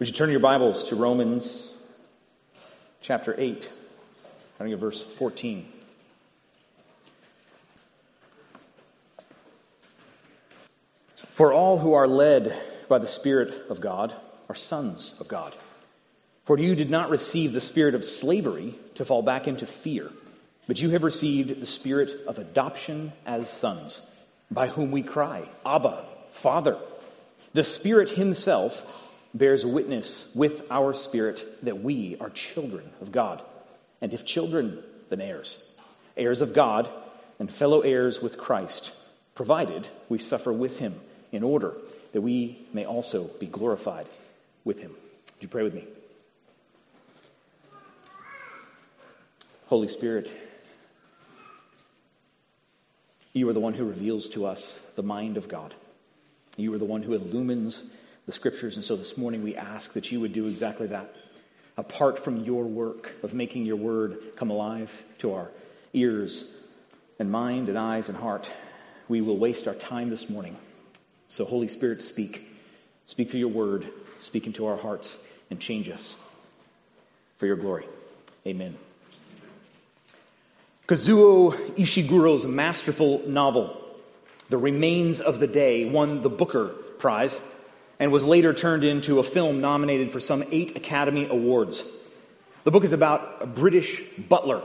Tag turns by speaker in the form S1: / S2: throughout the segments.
S1: Would you turn your Bibles to Romans chapter 8, starting at verse 14. For all who are led by the Spirit of God are sons of God. For you did not receive the spirit of slavery to fall back into fear, but you have received the spirit of adoption as sons, by whom we cry, Abba, Father. The Spirit Himself bears witness with our spirit that we are children of God. And if children, then heirs, heirs of God and fellow heirs with Christ, provided we suffer with Him in order that we may also be glorified with Him. Would you pray with me? Holy Spirit, you are the one who reveals to us the mind of God. You are the one who illumines the scriptures. And so this morning we ask that you would do exactly that. Apart from your work of making your word come alive to our ears and mind and eyes and heart, we will waste our time this morning. So, Holy Spirit, speak. Speak through your word, speak into our hearts, and change us for your glory. Amen. Kazuo Ishiguro's masterful novel, The Remains of the Day, won the Booker Prize and was later turned into a film nominated for some eight Academy Awards. The book is about a British butler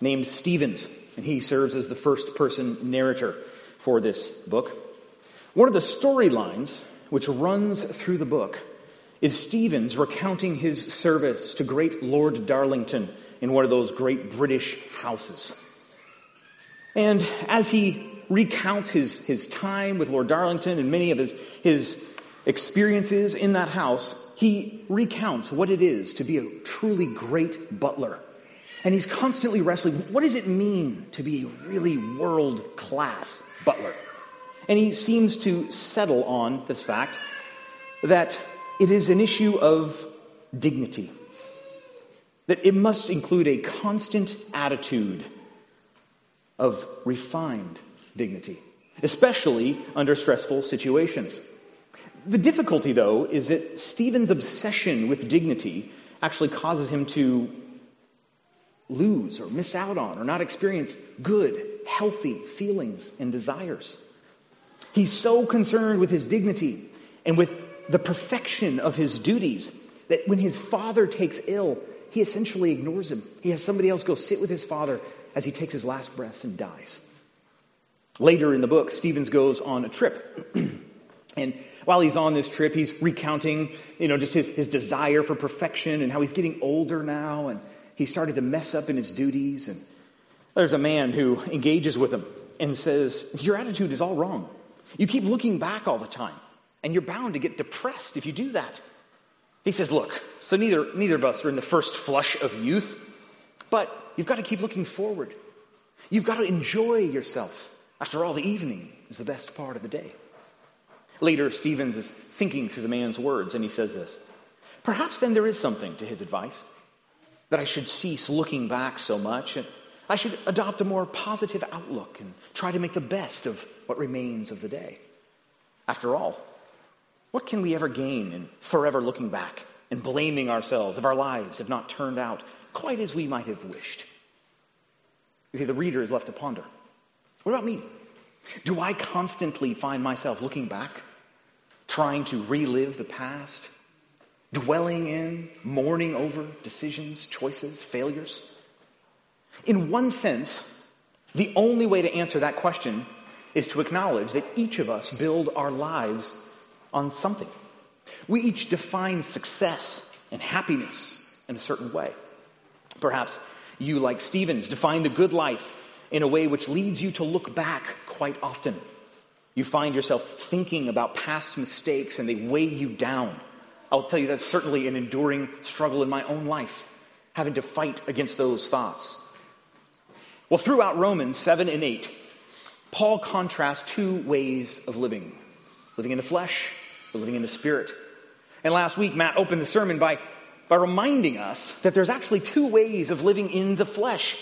S1: named Stevens, and he serves as the first person narrator for this book. One of the storylines which runs through the book is Stevens recounting his service to great Lord Darlington in one of those great British houses. And as he recounts his, his time with Lord Darlington and many of his, his experiences in that house, he recounts what it is to be a truly great butler. And he's constantly wrestling what does it mean to be a really world class butler? And he seems to settle on this fact that it is an issue of dignity that it must include a constant attitude of refined dignity, especially under stressful situations. The difficulty, though, is that Stevens' obsession with dignity actually causes him to lose or miss out on or not experience good, healthy feelings and desires. He's so concerned with his dignity and with the perfection of his duties that when his father takes ill, he essentially ignores him. He has somebody else go sit with his father as he takes his last breath and dies. Later in the book, Stevens goes on a trip. and while he's on this trip, he's recounting, you know, just his, his desire for perfection and how he's getting older now and he started to mess up in his duties. And there's a man who engages with him and says, Your attitude is all wrong. You keep looking back all the time, and you're bound to get depressed if you do that. He says, Look, so neither, neither of us are in the first flush of youth, but you've got to keep looking forward. You've got to enjoy yourself. After all, the evening is the best part of the day. Later, Stevens is thinking through the man's words, and he says this Perhaps then there is something to his advice that I should cease looking back so much, and I should adopt a more positive outlook and try to make the best of what remains of the day. After all, what can we ever gain in forever looking back and blaming ourselves if our lives have not turned out quite as we might have wished? You see, the reader is left to ponder. What about me? Do I constantly find myself looking back, trying to relive the past, dwelling in, mourning over decisions, choices, failures? In one sense, the only way to answer that question is to acknowledge that each of us build our lives on something. We each define success and happiness in a certain way. Perhaps you, like Stevens, define the good life in a way which leads you to look back quite often. You find yourself thinking about past mistakes and they weigh you down. I'll tell you that's certainly an enduring struggle in my own life, having to fight against those thoughts. Well, throughout Romans 7 and 8, Paul contrasts two ways of living living in the flesh or living in the spirit. And last week, Matt opened the sermon by, by reminding us that there's actually two ways of living in the flesh.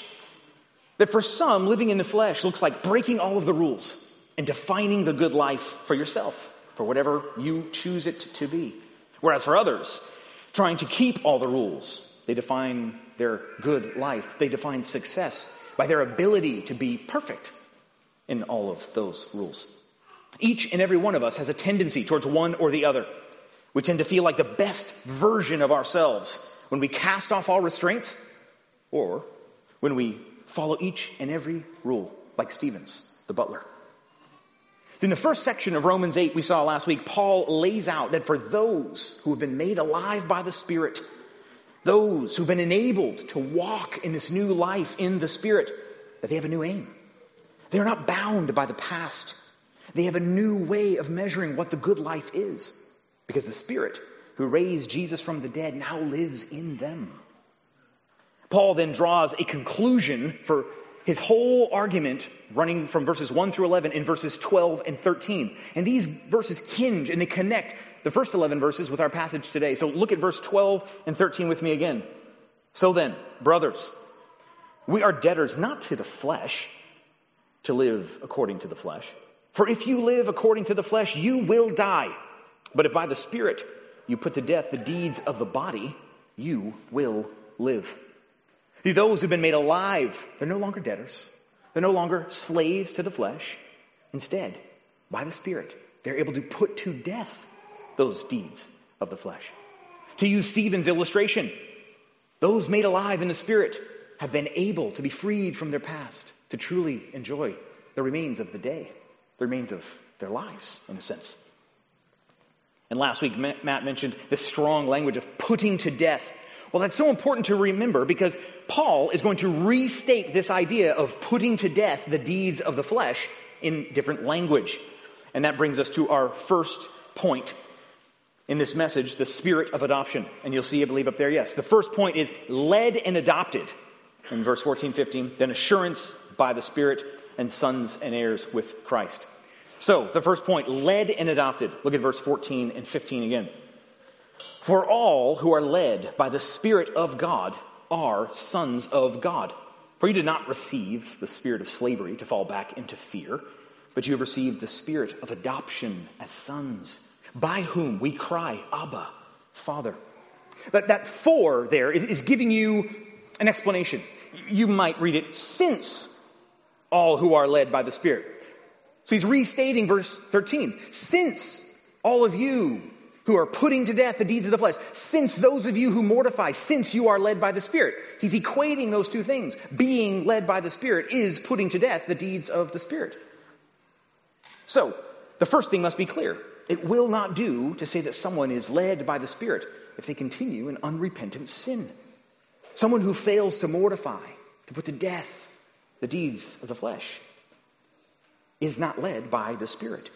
S1: That for some, living in the flesh looks like breaking all of the rules and defining the good life for yourself, for whatever you choose it to be. Whereas for others, trying to keep all the rules. They define their good life, they define success by their ability to be perfect in all of those rules. Each and every one of us has a tendency towards one or the other. We tend to feel like the best version of ourselves when we cast off all restraints or when we follow each and every rule, like Stevens, the butler. In the first section of Romans 8 we saw last week, Paul lays out that for those who have been made alive by the Spirit, those who've been enabled to walk in this new life in the Spirit, that they have a new aim. They are not bound by the past. They have a new way of measuring what the good life is because the Spirit who raised Jesus from the dead now lives in them. Paul then draws a conclusion for his whole argument running from verses 1 through 11 in verses 12 and 13. And these verses hinge and they connect the first 11 verses with our passage today. So look at verse 12 and 13 with me again. So then, brothers, we are debtors not to the flesh to live according to the flesh. For if you live according to the flesh, you will die. But if by the Spirit you put to death the deeds of the body, you will live. Those who've been made alive, they're no longer debtors. They're no longer slaves to the flesh. Instead, by the Spirit, they're able to put to death those deeds of the flesh. To use Stevens' illustration, those made alive in the Spirit have been able to be freed from their past, to truly enjoy the remains of the day, the remains of their lives, in a sense. And last week, Matt mentioned the strong language of putting to death well, that's so important to remember because Paul is going to restate this idea of putting to death the deeds of the flesh in different language. And that brings us to our first point in this message the spirit of adoption. And you'll see, I believe, up there, yes. The first point is led and adopted in verse 14, 15, then assurance by the Spirit and sons and heirs with Christ. So, the first point, led and adopted. Look at verse 14 and 15 again. For all who are led by the Spirit of God are sons of God. For you did not receive the spirit of slavery to fall back into fear, but you have received the spirit of adoption as sons, by whom we cry, Abba, Father. But that for there is giving you an explanation. You might read it, since all who are led by the Spirit. So he's restating verse 13. Since all of you who are putting to death the deeds of the flesh, since those of you who mortify, since you are led by the Spirit. He's equating those two things. Being led by the Spirit is putting to death the deeds of the Spirit. So, the first thing must be clear. It will not do to say that someone is led by the Spirit if they continue in unrepentant sin. Someone who fails to mortify, to put to death the deeds of the flesh, is not led by the Spirit.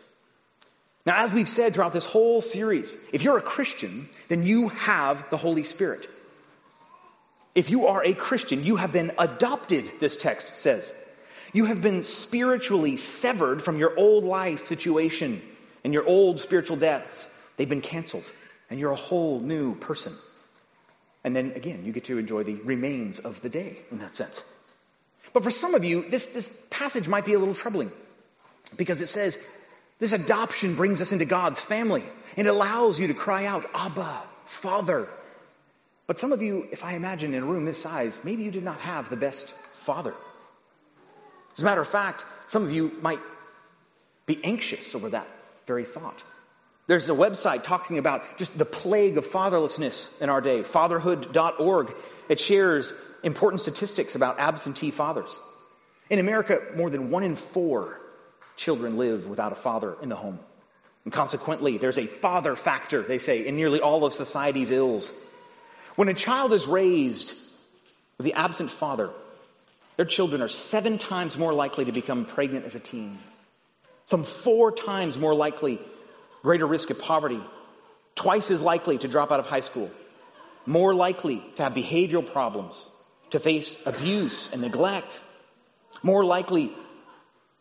S1: Now, as we've said throughout this whole series, if you're a Christian, then you have the Holy Spirit. If you are a Christian, you have been adopted, this text says. You have been spiritually severed from your old life situation and your old spiritual deaths. They've been canceled, and you're a whole new person. And then again, you get to enjoy the remains of the day in that sense. But for some of you, this, this passage might be a little troubling because it says, this adoption brings us into God's family and allows you to cry out, Abba, Father. But some of you, if I imagine in a room this size, maybe you did not have the best father. As a matter of fact, some of you might be anxious over that very thought. There's a website talking about just the plague of fatherlessness in our day, fatherhood.org. It shares important statistics about absentee fathers. In America, more than one in four children live without a father in the home. And consequently, there's a father factor, they say, in nearly all of society's ills. When a child is raised with the absent father, their children are seven times more likely to become pregnant as a teen, some four times more likely, greater risk of poverty, twice as likely to drop out of high school, more likely to have behavioral problems, to face abuse and neglect, more likely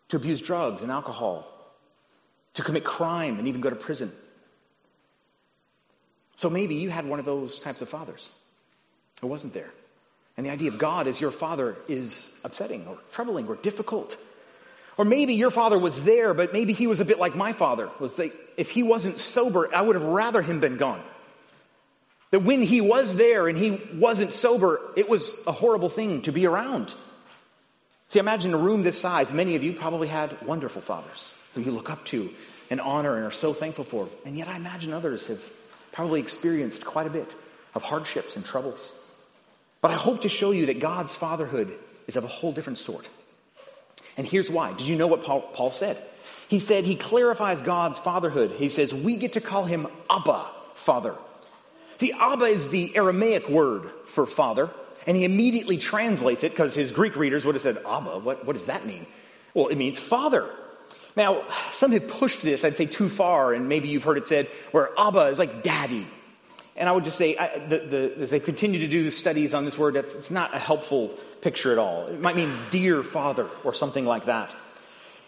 S1: to abuse drugs and alcohol, to commit crime and even go to prison. So maybe you had one of those types of fathers who wasn't there. And the idea of God as your father is upsetting or troubling or difficult. Or maybe your father was there, but maybe he was a bit like my father. Was that if he wasn't sober, I would have rather him been gone. That when he was there and he wasn't sober, it was a horrible thing to be around. See, imagine a room this size. Many of you probably had wonderful fathers who you look up to and honor and are so thankful for. And yet, I imagine others have probably experienced quite a bit of hardships and troubles. But I hope to show you that God's fatherhood is of a whole different sort. And here's why. Did you know what Paul, Paul said? He said he clarifies God's fatherhood. He says, We get to call him Abba, Father. The Abba is the Aramaic word for father, and he immediately translates it because his Greek readers would have said, Abba, what, what does that mean? Well, it means father. Now, some have pushed this, I'd say, too far, and maybe you've heard it said where Abba is like daddy. And I would just say, I, the, the, as they continue to do studies on this word, it's not a helpful picture at all. It might mean dear father or something like that.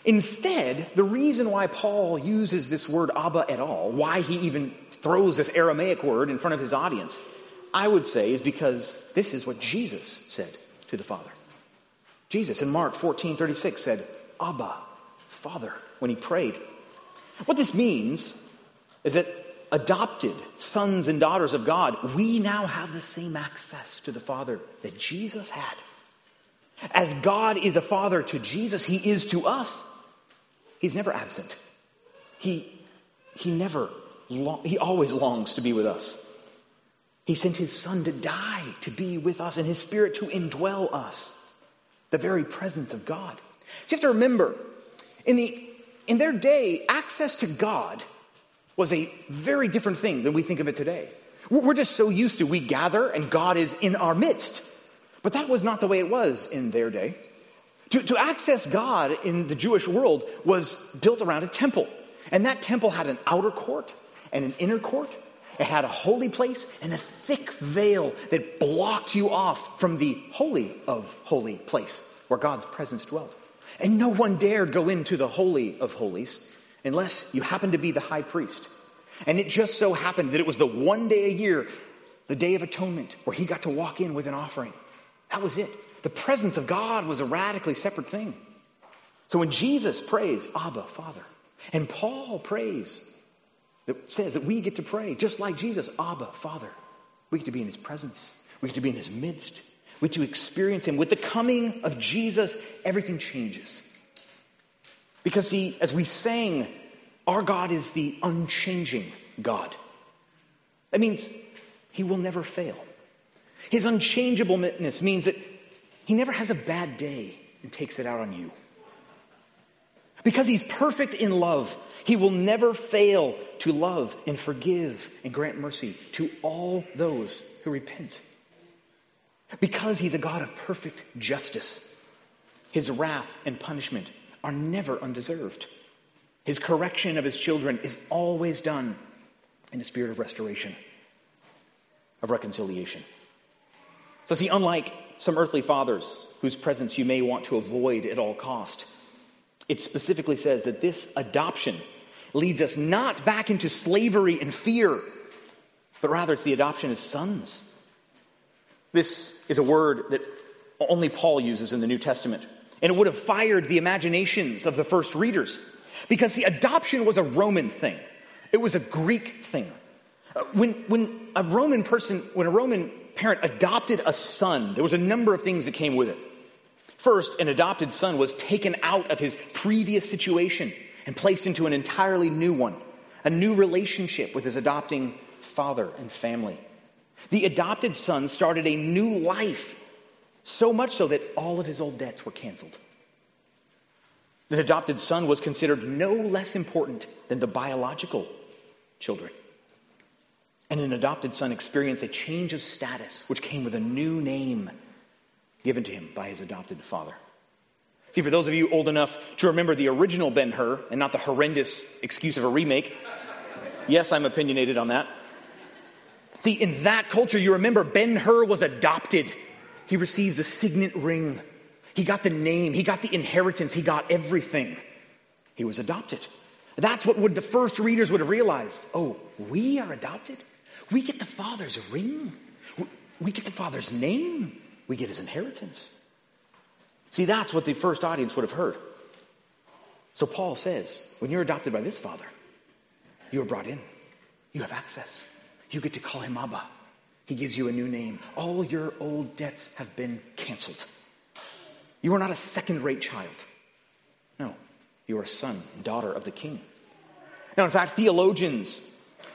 S1: Instead, the reason why Paul uses this word Abba at all, why he even throws this Aramaic word in front of his audience, I would say is because this is what Jesus said to the Father. Jesus in Mark 14 36 said, Abba, Father, when he prayed. What this means is that adopted sons and daughters of God, we now have the same access to the Father that Jesus had. As God is a father to Jesus, he is to us. He's never absent. He, he never, he always longs to be with us. He sent his son to die to be with us and his spirit to indwell us, the very presence of God. So you have to remember, in, the, in their day, access to God was a very different thing than we think of it today. We're just so used to we gather and God is in our midst. But that was not the way it was in their day. To, to access God in the Jewish world was built around a temple. And that temple had an outer court and an inner court. It had a holy place and a thick veil that blocked you off from the holy of holy place where God's presence dwelt. And no one dared go into the holy of holies unless you happened to be the high priest. And it just so happened that it was the one day a year, the day of atonement, where he got to walk in with an offering. That was it. The presence of God was a radically separate thing. So when Jesus prays, Abba, Father, and Paul prays, that says that we get to pray just like Jesus, Abba, Father. We get to be in his presence. We get to be in his midst. We get to experience him. With the coming of Jesus, everything changes. Because he, as we sang, our God is the unchanging God. That means he will never fail. His unchangeableness means that he never has a bad day and takes it out on you. Because he's perfect in love, he will never fail to love and forgive and grant mercy to all those who repent. Because he's a God of perfect justice, his wrath and punishment are never undeserved. His correction of his children is always done in a spirit of restoration, of reconciliation. So, see, unlike some earthly fathers whose presence you may want to avoid at all cost, it specifically says that this adoption leads us not back into slavery and fear, but rather it's the adoption as sons. This is a word that only Paul uses in the New Testament, and it would have fired the imaginations of the first readers because the adoption was a Roman thing, it was a Greek thing. Uh, when, when a Roman person, when a Roman parent adopted a son, there was a number of things that came with it. First, an adopted son was taken out of his previous situation and placed into an entirely new one, a new relationship with his adopting father and family. The adopted son started a new life, so much so that all of his old debts were canceled. The adopted son was considered no less important than the biological children. And an adopted son experienced a change of status, which came with a new name given to him by his adopted father. See, for those of you old enough to remember the original Ben Hur and not the horrendous excuse of a remake, yes, I'm opinionated on that. See, in that culture, you remember Ben Hur was adopted. He received the signet ring. He got the name. He got the inheritance. He got everything. He was adopted. That's what would the first readers would have realized. Oh, we are adopted? We get the Father's ring. We get the Father's name. We get his inheritance. See, that's what the first audience would have heard. So Paul says, when you're adopted by this father, you are brought in. You have access. You get to call him Abba. He gives you a new name. All your old debts have been canceled. You are not a second rate child. No, you are a son, daughter of the king. Now, in fact, theologians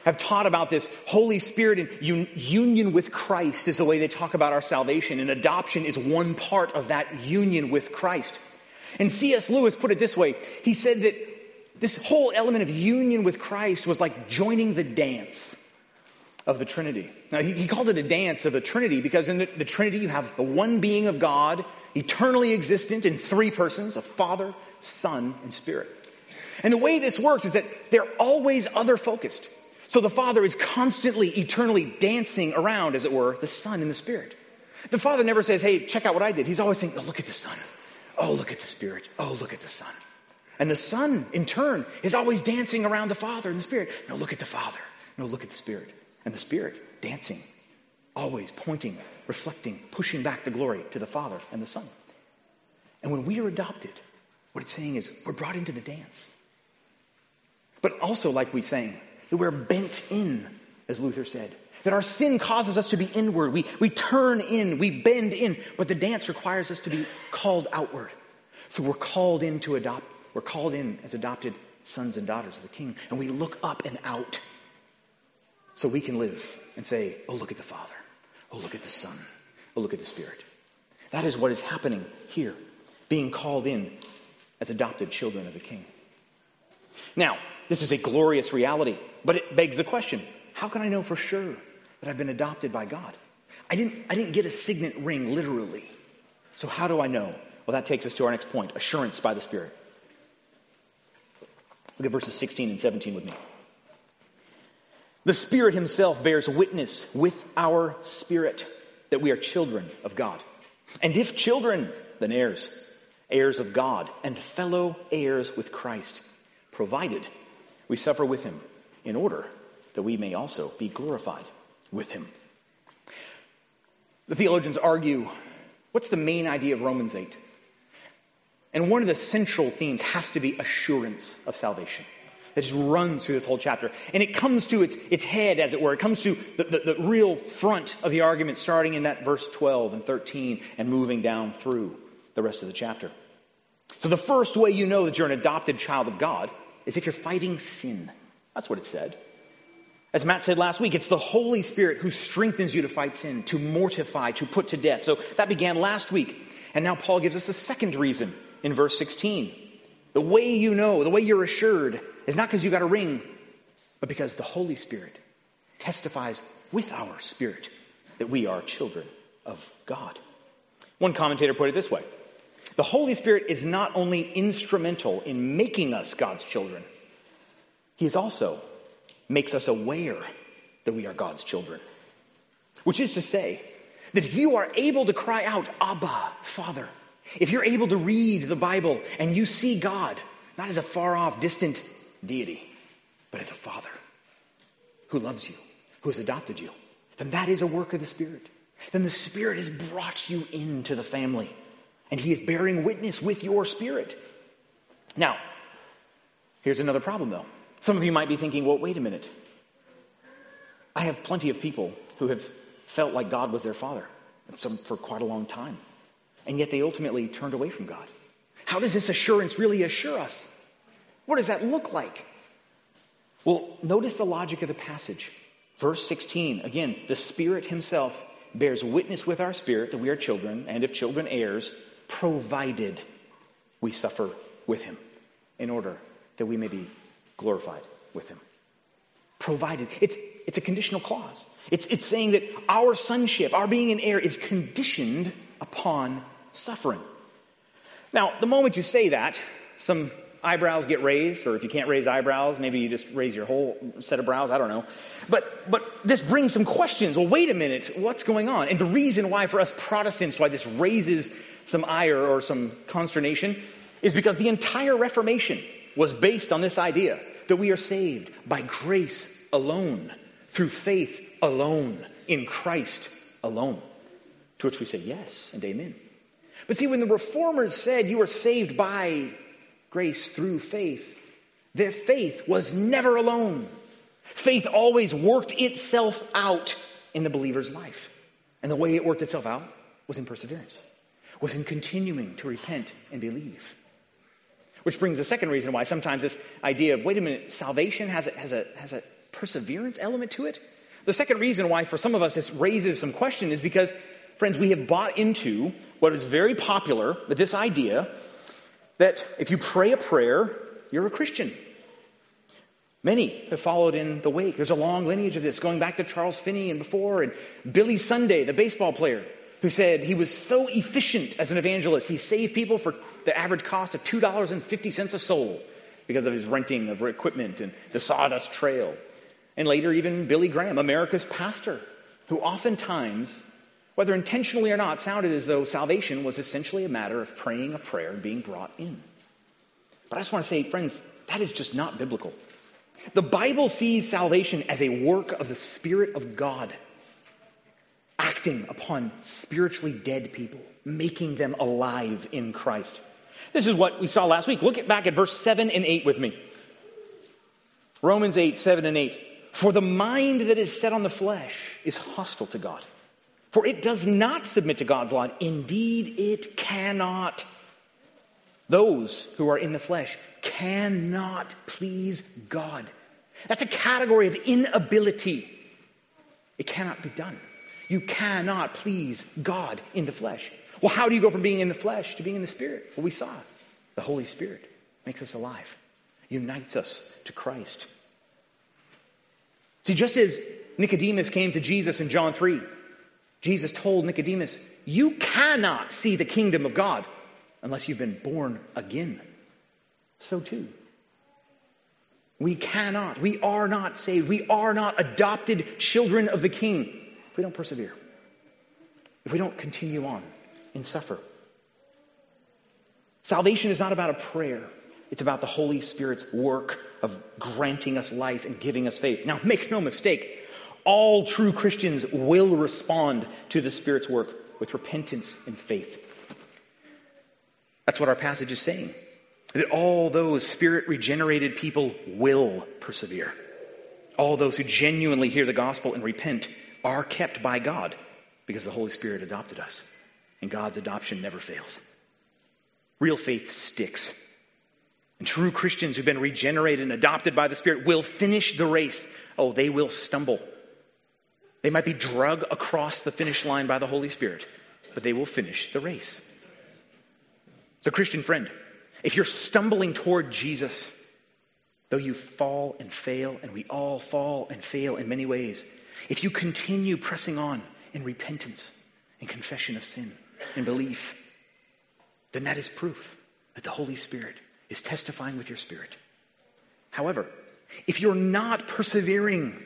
S1: have taught about this Holy Spirit and un- union with Christ is the way they talk about our salvation, and adoption is one part of that union with Christ. And C.S. Lewis put it this way he said that this whole element of union with Christ was like joining the dance of the Trinity. Now, he, he called it a dance of the Trinity because in the, the Trinity you have the one being of God, eternally existent in three persons a Father, Son, and Spirit. And the way this works is that they're always other focused. So the Father is constantly, eternally dancing around, as it were, the Son and the Spirit. The Father never says, Hey, check out what I did. He's always saying, Oh, look at the Son. Oh, look at the Spirit. Oh, look at the Son. And the Son, in turn, is always dancing around the Father and the Spirit. No, look at the Father. No, look at the Spirit. And the Spirit dancing, always pointing, reflecting, pushing back the glory to the Father and the Son. And when we are adopted, what it's saying is we're brought into the dance. But also, like we sang, that we're bent in, as Luther said. That our sin causes us to be inward. We, we turn in, we bend in, but the dance requires us to be called outward. So we're called in to adopt, we're called in as adopted sons and daughters of the King, and we look up and out so we can live and say, Oh, look at the Father. Oh, look at the Son. Oh, look at the Spirit. That is what is happening here, being called in as adopted children of the King. Now, this is a glorious reality, but it begs the question how can I know for sure that I've been adopted by God? I didn't, I didn't get a signet ring literally. So, how do I know? Well, that takes us to our next point assurance by the Spirit. Look at verses 16 and 17 with me. The Spirit Himself bears witness with our spirit that we are children of God. And if children, then heirs, heirs of God, and fellow heirs with Christ, provided we suffer with Him in order that we may also be glorified with Him. The theologians argue what's the main idea of Romans 8? And one of the central themes has to be assurance of salvation that just runs through this whole chapter. And it comes to its, its head, as it were. It comes to the, the, the real front of the argument, starting in that verse 12 and 13 and moving down through the rest of the chapter. So, the first way you know that you're an adopted child of God is if you're fighting sin. That's what it said. As Matt said last week, it's the Holy Spirit who strengthens you to fight sin, to mortify, to put to death. So that began last week. And now Paul gives us a second reason in verse 16. The way you know, the way you're assured is not because you got a ring, but because the Holy Spirit testifies with our spirit that we are children of God. One commentator put it this way The Holy Spirit is not only instrumental in making us God's children, He is also makes us aware that we are God's children. Which is to say, that if you are able to cry out, Abba, Father, if you're able to read the Bible and you see God, not as a far off, distant deity, but as a father who loves you, who has adopted you, then that is a work of the Spirit. Then the Spirit has brought you into the family, and He is bearing witness with your spirit. Now, here's another problem though. Some of you might be thinking, well, wait a minute. I have plenty of people who have felt like God was their father for quite a long time, and yet they ultimately turned away from God. How does this assurance really assure us? What does that look like? Well, notice the logic of the passage. Verse 16, again, the Spirit Himself bears witness with our spirit that we are children, and if children, heirs, provided we suffer with Him in order that we may be glorified with Him. Provided. It's, it's a conditional clause. It's, it's saying that our sonship, our being an heir, is conditioned upon suffering. Now, the moment you say that, some eyebrows get raised, or if you can't raise eyebrows, maybe you just raise your whole set of brows. I don't know. But, but this brings some questions. Well, wait a minute, what's going on? And the reason why, for us Protestants, why this raises some ire or some consternation is because the entire Reformation was based on this idea that we are saved by grace alone, through faith alone, in Christ alone. To which we say yes and amen. But see, when the reformers said you are saved by grace through faith, their faith was never alone. Faith always worked itself out in the believer's life. And the way it worked itself out was in perseverance, was in continuing to repent and believe. Which brings the second reason why sometimes this idea of, wait a minute, salvation has a, has a, has a perseverance element to it. The second reason why, for some of us, this raises some question is because, friends, we have bought into what is very popular, but this idea that if you pray a prayer, you're a Christian. Many have followed in the wake. There's a long lineage of this going back to Charles Finney and before, and Billy Sunday, the baseball player, who said he was so efficient as an evangelist, he saved people for the average cost of $2.50 a soul because of his renting of equipment and the sawdust trail. And later, even Billy Graham, America's pastor, who oftentimes, whether intentionally or not, sounded as though salvation was essentially a matter of praying a prayer and being brought in. But I just want to say, friends, that is just not biblical. The Bible sees salvation as a work of the Spirit of God acting upon spiritually dead people, making them alive in Christ. This is what we saw last week. Look back at verse 7 and 8 with me. Romans 8, 7 and 8. For the mind that is set on the flesh is hostile to God, for it does not submit to God's law. Indeed, it cannot. Those who are in the flesh cannot please God. That's a category of inability. It cannot be done. You cannot please God in the flesh. Well, how do you go from being in the flesh to being in the spirit? Well, we saw the Holy Spirit makes us alive, unites us to Christ. See, just as Nicodemus came to Jesus in John 3, Jesus told Nicodemus, You cannot see the kingdom of God unless you've been born again. So too. We cannot, we are not saved, we are not adopted children of the King if we don't persevere, if we don't continue on and suffer. Salvation is not about a prayer. It's about the Holy Spirit's work of granting us life and giving us faith. Now, make no mistake, all true Christians will respond to the Spirit's work with repentance and faith. That's what our passage is saying that all those spirit regenerated people will persevere. All those who genuinely hear the gospel and repent are kept by God because the Holy Spirit adopted us. And God's adoption never fails. Real faith sticks. And true Christians who've been regenerated and adopted by the Spirit will finish the race. Oh, they will stumble. They might be drug across the finish line by the Holy Spirit, but they will finish the race. So, Christian friend, if you're stumbling toward Jesus, though you fall and fail, and we all fall and fail in many ways, if you continue pressing on in repentance and confession of sin and belief, then that is proof that the Holy Spirit is testifying with your spirit. However, if you're not persevering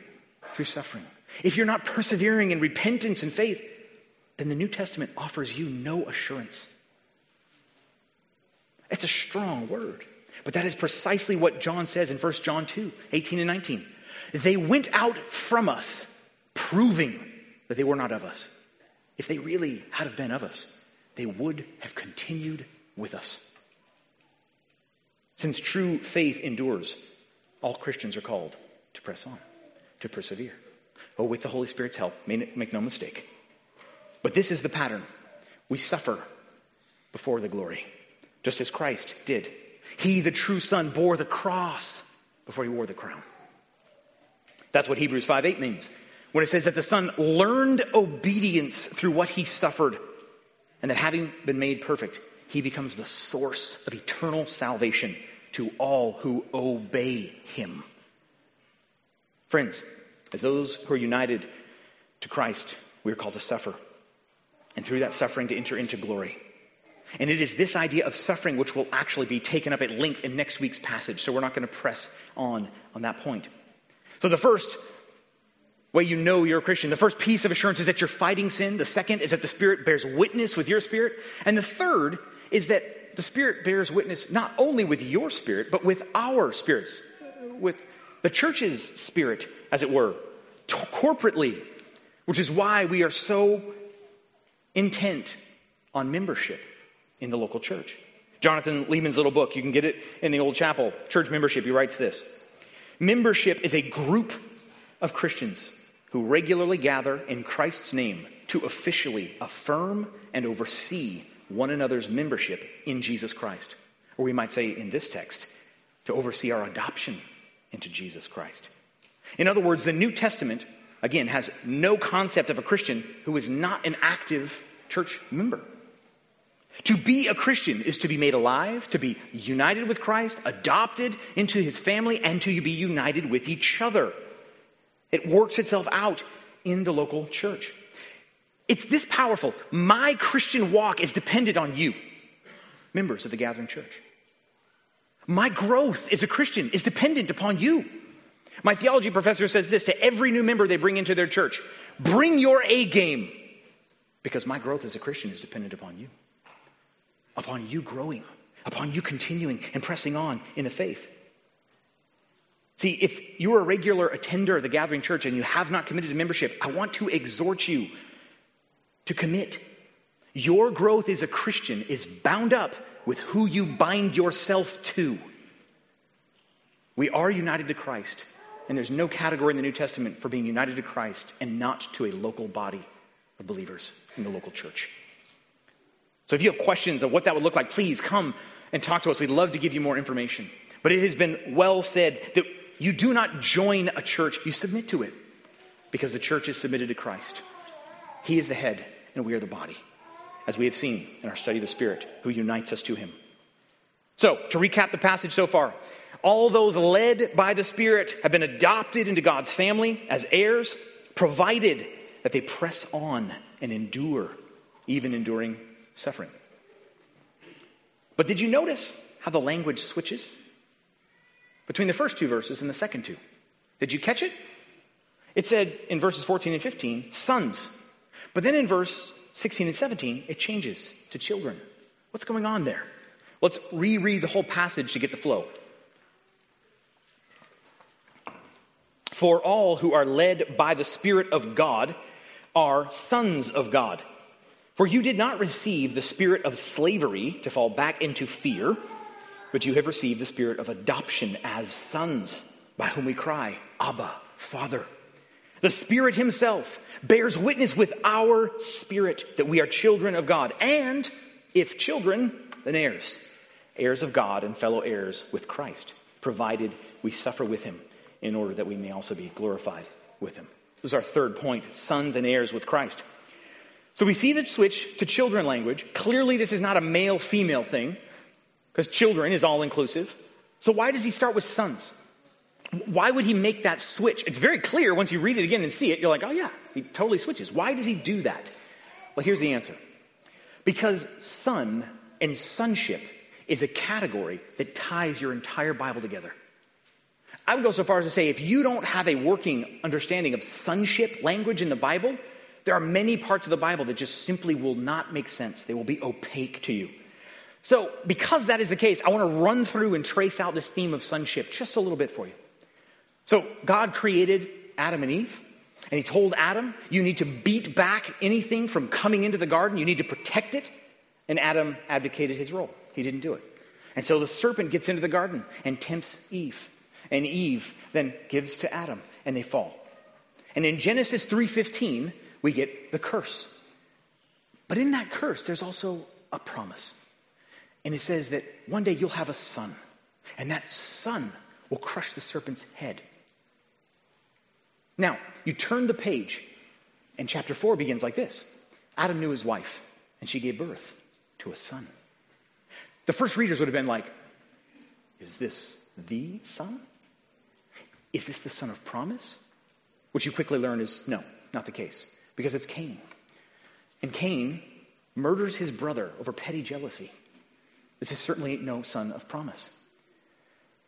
S1: through suffering, if you're not persevering in repentance and faith, then the New Testament offers you no assurance it's a strong word. But that is precisely what John says in 1 John 2 18 and 19. They went out from us, proving that they were not of us. If they really had have been of us, they would have continued with us. Since true faith endures, all Christians are called to press on, to persevere. Oh, with the Holy Spirit's help, make no mistake. But this is the pattern. We suffer before the glory just as Christ did. He, the true Son, bore the cross before he wore the crown. That's what Hebrews 5 8 means when it says that the Son learned obedience through what he suffered, and that having been made perfect, he becomes the source of eternal salvation to all who obey him. Friends, as those who are united to Christ, we are called to suffer, and through that suffering to enter into glory. And it is this idea of suffering which will actually be taken up at length in next week's passage. So we're not going to press on on that point. So the first way you know you're a Christian, the first piece of assurance is that you're fighting sin. The second is that the Spirit bears witness with your spirit. And the third is that the Spirit bears witness not only with your spirit, but with our spirits, with the church's spirit, as it were, corporately, which is why we are so intent on membership in the local church. Jonathan Leeman's little book, you can get it in the old chapel, Church Membership. He writes this Membership is a group of Christians who regularly gather in Christ's name to officially affirm and oversee one another's membership in Jesus Christ. Or we might say in this text, to oversee our adoption into Jesus Christ. In other words, the New Testament, again, has no concept of a Christian who is not an active church member. To be a Christian is to be made alive, to be united with Christ, adopted into his family, and to be united with each other. It works itself out in the local church. It's this powerful. My Christian walk is dependent on you, members of the gathering church. My growth as a Christian is dependent upon you. My theology professor says this to every new member they bring into their church bring your A game because my growth as a Christian is dependent upon you, upon you growing, upon you continuing and pressing on in the faith. See, if you're a regular attender of the gathering church and you have not committed to membership, I want to exhort you to commit. Your growth as a Christian is bound up with who you bind yourself to. We are united to Christ, and there's no category in the New Testament for being united to Christ and not to a local body of believers in the local church. So if you have questions of what that would look like, please come and talk to us. We'd love to give you more information. But it has been well said that you do not join a church, you submit to it because the church is submitted to Christ. He is the head, and we are the body, as we have seen in our study of the Spirit, who unites us to Him. So, to recap the passage so far, all those led by the Spirit have been adopted into God's family as heirs, provided that they press on and endure, even enduring suffering. But did you notice how the language switches between the first two verses and the second two? Did you catch it? It said in verses 14 and 15, sons but then in verse 16 and 17, it changes to children. What's going on there? Let's reread the whole passage to get the flow. For all who are led by the Spirit of God are sons of God. For you did not receive the spirit of slavery to fall back into fear, but you have received the spirit of adoption as sons, by whom we cry, Abba, Father. The Spirit Himself bears witness with our spirit that we are children of God. And if children, then heirs. Heirs of God and fellow heirs with Christ, provided we suffer with Him in order that we may also be glorified with Him. This is our third point sons and heirs with Christ. So we see the switch to children language. Clearly, this is not a male female thing because children is all inclusive. So why does he start with sons? Why would he make that switch? It's very clear once you read it again and see it. You're like, oh, yeah, he totally switches. Why does he do that? Well, here's the answer because son and sonship is a category that ties your entire Bible together. I would go so far as to say if you don't have a working understanding of sonship language in the Bible, there are many parts of the Bible that just simply will not make sense. They will be opaque to you. So, because that is the case, I want to run through and trace out this theme of sonship just a little bit for you. So God created Adam and Eve, and He told Adam, You need to beat back anything from coming into the garden, you need to protect it. And Adam abdicated his role, he didn't do it. And so the serpent gets into the garden and tempts Eve. And Eve then gives to Adam, and they fall. And in Genesis 3:15, we get the curse. But in that curse, there's also a promise. And it says that one day you'll have a son, and that son will crush the serpent's head. Now, you turn the page, and chapter 4 begins like this Adam knew his wife, and she gave birth to a son. The first readers would have been like, Is this the son? Is this the son of promise? Which you quickly learn is no, not the case, because it's Cain. And Cain murders his brother over petty jealousy. This is certainly no son of promise.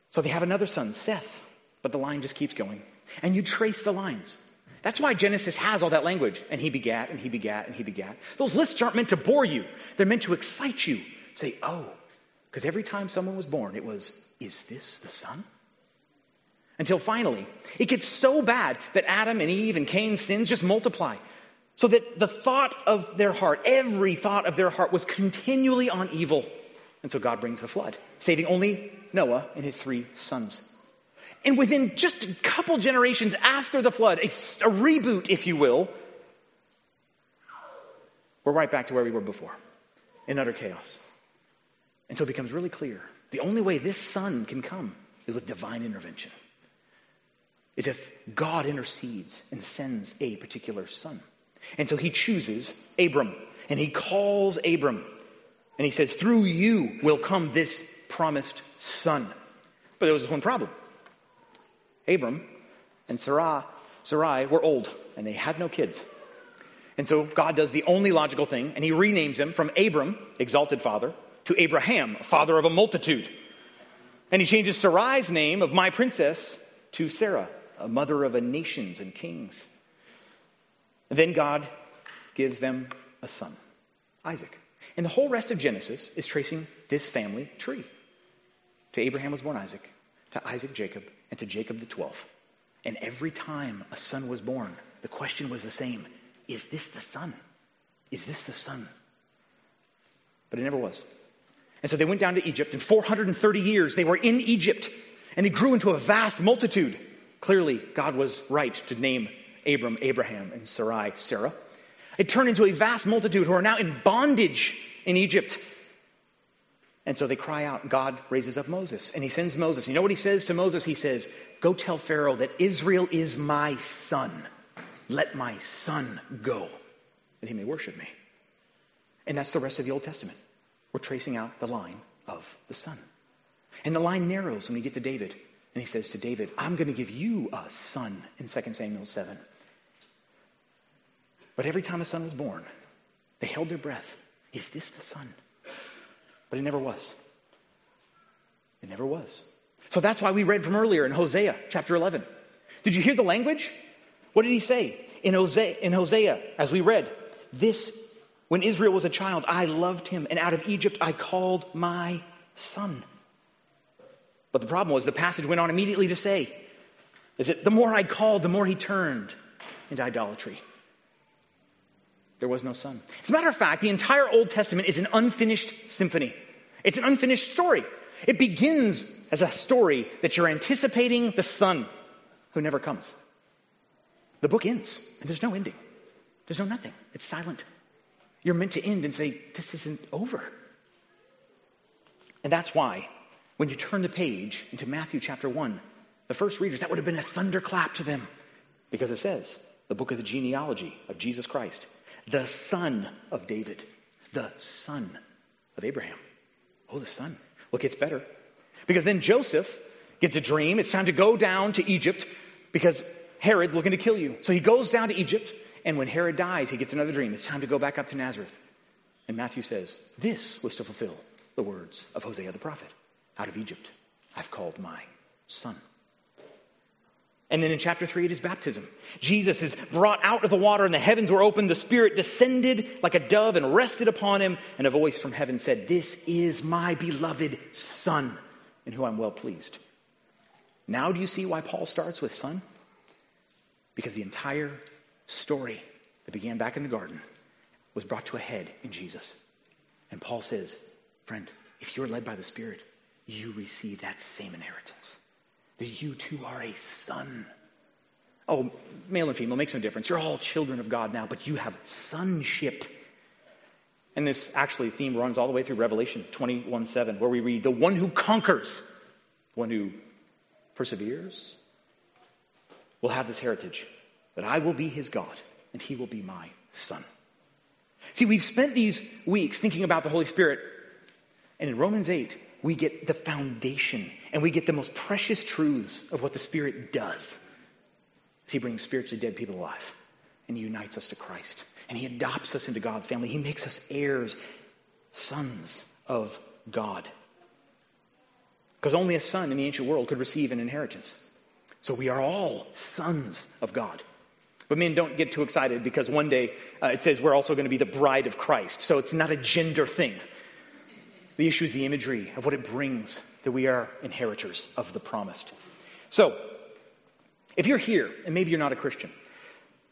S1: So they have another son, Seth, but the line just keeps going. And you trace the lines. That's why Genesis has all that language. And he begat, and he begat, and he begat. Those lists aren't meant to bore you, they're meant to excite you. Say, oh, because every time someone was born, it was, is this the son? Until finally, it gets so bad that Adam and Eve and Cain's sins just multiply. So that the thought of their heart, every thought of their heart, was continually on evil. And so God brings the flood, saving only Noah and his three sons. And within just a couple generations after the flood, a, a reboot, if you will, we're right back to where we were before in utter chaos. And so it becomes really clear the only way this son can come is with divine intervention, is if God intercedes and sends a particular son. And so he chooses Abram and he calls Abram and he says, Through you will come this promised son. But there was this one problem Abram and Sarai, Sarai were old and they had no kids. And so God does the only logical thing, and he renames him from Abram, exalted father, to Abraham, father of a multitude. And he changes Sarai's name of my princess to Sarah, a mother of a nations and kings. And then God gives them a son, Isaac. And the whole rest of Genesis is tracing this family tree. To Abraham was born Isaac, to Isaac, Jacob, and to Jacob the 12th. And every time a son was born, the question was the same Is this the son? Is this the son? But it never was. And so they went down to Egypt. In 430 years, they were in Egypt, and they grew into a vast multitude. Clearly, God was right to name Abram Abraham and Sarai Sarah. It turned into a vast multitude who are now in bondage in Egypt. And so they cry out. God raises up Moses, and he sends Moses. You know what he says to Moses? He says, Go tell Pharaoh that Israel is my son. Let my son go, that he may worship me. And that's the rest of the Old Testament. We're tracing out the line of the son. And the line narrows when we get to David. And he says to David, I'm going to give you a son in 2 Samuel 7. But every time a son was born, they held their breath. Is this the son? But it never was. It never was. So that's why we read from earlier in Hosea chapter 11. Did you hear the language? What did he say? In Hosea, in Hosea, as we read, this when Israel was a child, I loved him, and out of Egypt I called my son. But the problem was the passage went on immediately to say, is that the more I called, the more he turned into idolatry. There was no son. As a matter of fact, the entire Old Testament is an unfinished symphony. It's an unfinished story. It begins as a story that you're anticipating the son who never comes. The book ends, and there's no ending. There's no nothing. It's silent. You're meant to end and say, This isn't over. And that's why, when you turn the page into Matthew chapter 1, the first readers, that would have been a thunderclap to them because it says, the book of the genealogy of Jesus Christ, the son of David, the son of Abraham. Oh, the son. Well, it gets better. Because then Joseph gets a dream. It's time to go down to Egypt because Herod's looking to kill you. So he goes down to Egypt. And when Herod dies, he gets another dream. It's time to go back up to Nazareth. And Matthew says, This was to fulfill the words of Hosea the prophet Out of Egypt, I've called my son. And then in chapter 3, it is baptism. Jesus is brought out of the water, and the heavens were opened. The Spirit descended like a dove and rested upon him. And a voice from heaven said, This is my beloved Son, in whom I'm well pleased. Now, do you see why Paul starts with Son? Because the entire story that began back in the garden was brought to a head in Jesus. And Paul says, friend, if you're led by the Spirit, you receive that same inheritance. That you too are a son. Oh, male and female makes no difference. You're all children of God now, but you have sonship. And this actually theme runs all the way through Revelation 21 7, where we read, The one who conquers, one who perseveres, will have this heritage that I will be his God and he will be my son. See, we've spent these weeks thinking about the Holy Spirit, and in Romans 8, we get the foundation and we get the most precious truths of what the Spirit does. He brings spiritually dead people alive and he unites us to Christ and he adopts us into God's family. He makes us heirs, sons of God. Because only a son in the ancient world could receive an inheritance. So we are all sons of God. But men don't get too excited because one day uh, it says we're also going to be the bride of Christ. So it's not a gender thing. The issue is the imagery of what it brings that we are inheritors of the promised. So, if you're here and maybe you're not a Christian,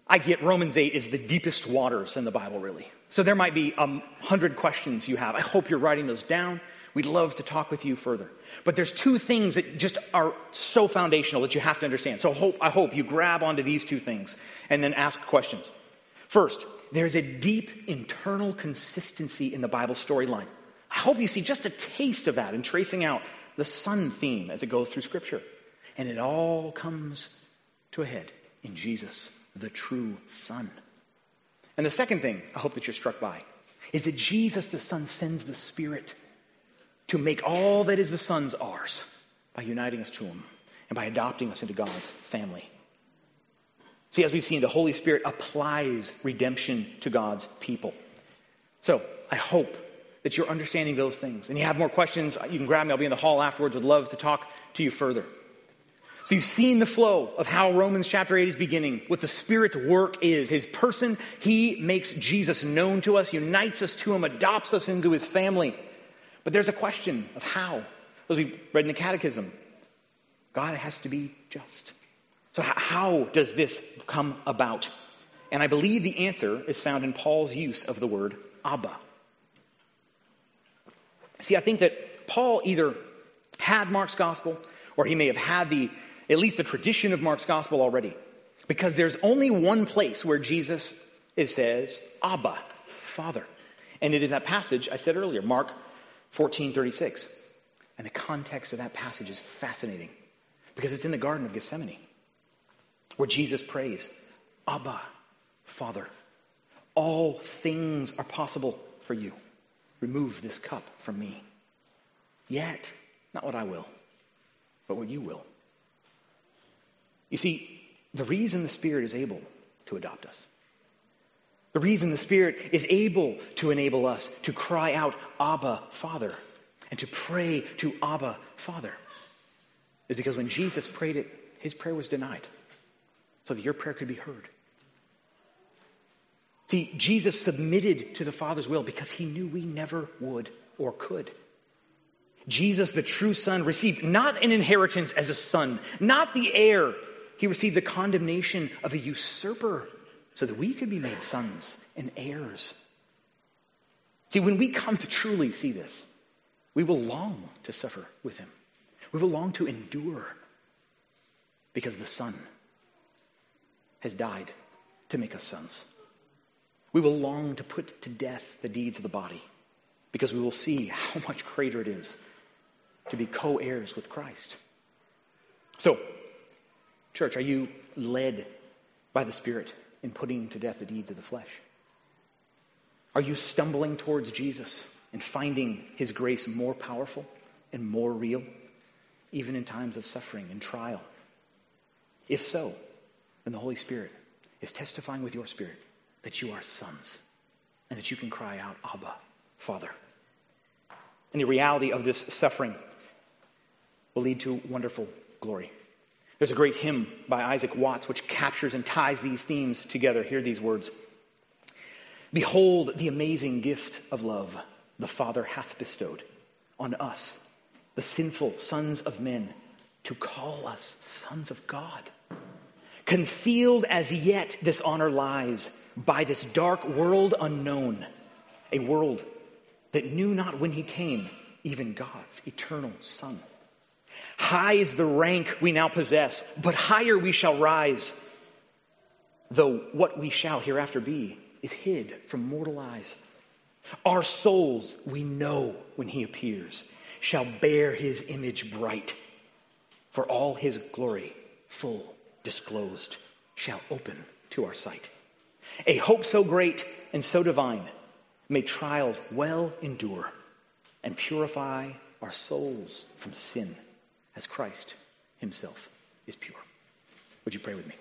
S1: I get Romans 8 is the deepest waters in the Bible, really. So there might be a um, hundred questions you have. I hope you're writing those down. We'd love to talk with you further. But there's two things that just are so foundational that you have to understand. So hope, I hope you grab onto these two things and then ask questions. First, there's a deep internal consistency in the Bible storyline. I hope you see just a taste of that in tracing out the son theme as it goes through Scripture. And it all comes to a head in Jesus, the true Son. And the second thing I hope that you're struck by is that Jesus the Son sends the Spirit to make all that is the Son's ours by uniting us to Him and by adopting us into God's family. See, as we've seen, the Holy Spirit applies redemption to God's people. So I hope that you're understanding those things. And you have more questions, you can grab me. I'll be in the hall afterwards. Would love to talk to you further. So you've seen the flow of how Romans chapter 8 is beginning, what the Spirit's work is. His person, He makes Jesus known to us, unites us to Him, adopts us into His family. But there's a question of how. As we read in the Catechism, God has to be just. So, how does this come about? And I believe the answer is found in Paul's use of the word Abba. See, I think that Paul either had Mark's gospel or he may have had the at least the tradition of Mark's gospel already. Because there's only one place where Jesus it says Abba, Father. And it is that passage I said earlier, Mark 14 36. And the context of that passage is fascinating because it's in the Garden of Gethsemane where Jesus prays, Abba, Father, all things are possible for you. Remove this cup from me. Yet, not what I will, but what you will. You see, the reason the Spirit is able to adopt us, the reason the Spirit is able to enable us to cry out, Abba, Father, and to pray to Abba, Father, is because when Jesus prayed it, his prayer was denied so that your prayer could be heard. See, Jesus submitted to the Father's will because he knew we never would or could. Jesus, the true Son, received not an inheritance as a son, not the heir. He received the condemnation of a usurper so that we could be made sons and heirs. See, when we come to truly see this, we will long to suffer with him. We will long to endure because the Son has died to make us sons. We will long to put to death the deeds of the body because we will see how much greater it is to be co heirs with Christ. So, church, are you led by the Spirit in putting to death the deeds of the flesh? Are you stumbling towards Jesus and finding his grace more powerful and more real, even in times of suffering and trial? If so, then the Holy Spirit is testifying with your spirit that you are sons and that you can cry out, Abba, Father. And the reality of this suffering will lead to wonderful glory. There's a great hymn by Isaac Watts which captures and ties these themes together. Hear these words Behold the amazing gift of love the Father hath bestowed on us, the sinful sons of men, to call us sons of God. Concealed as yet this honor lies by this dark world unknown, a world that knew not when he came, even God's eternal Son. High is the rank we now possess, but higher we shall rise. Though what we shall hereafter be is hid from mortal eyes. Our souls, we know when he appears, shall bear his image bright, for all his glory, full disclosed, shall open to our sight. A hope so great and so divine, may trials well endure and purify our souls from sin as Christ himself is pure. Would you pray with me?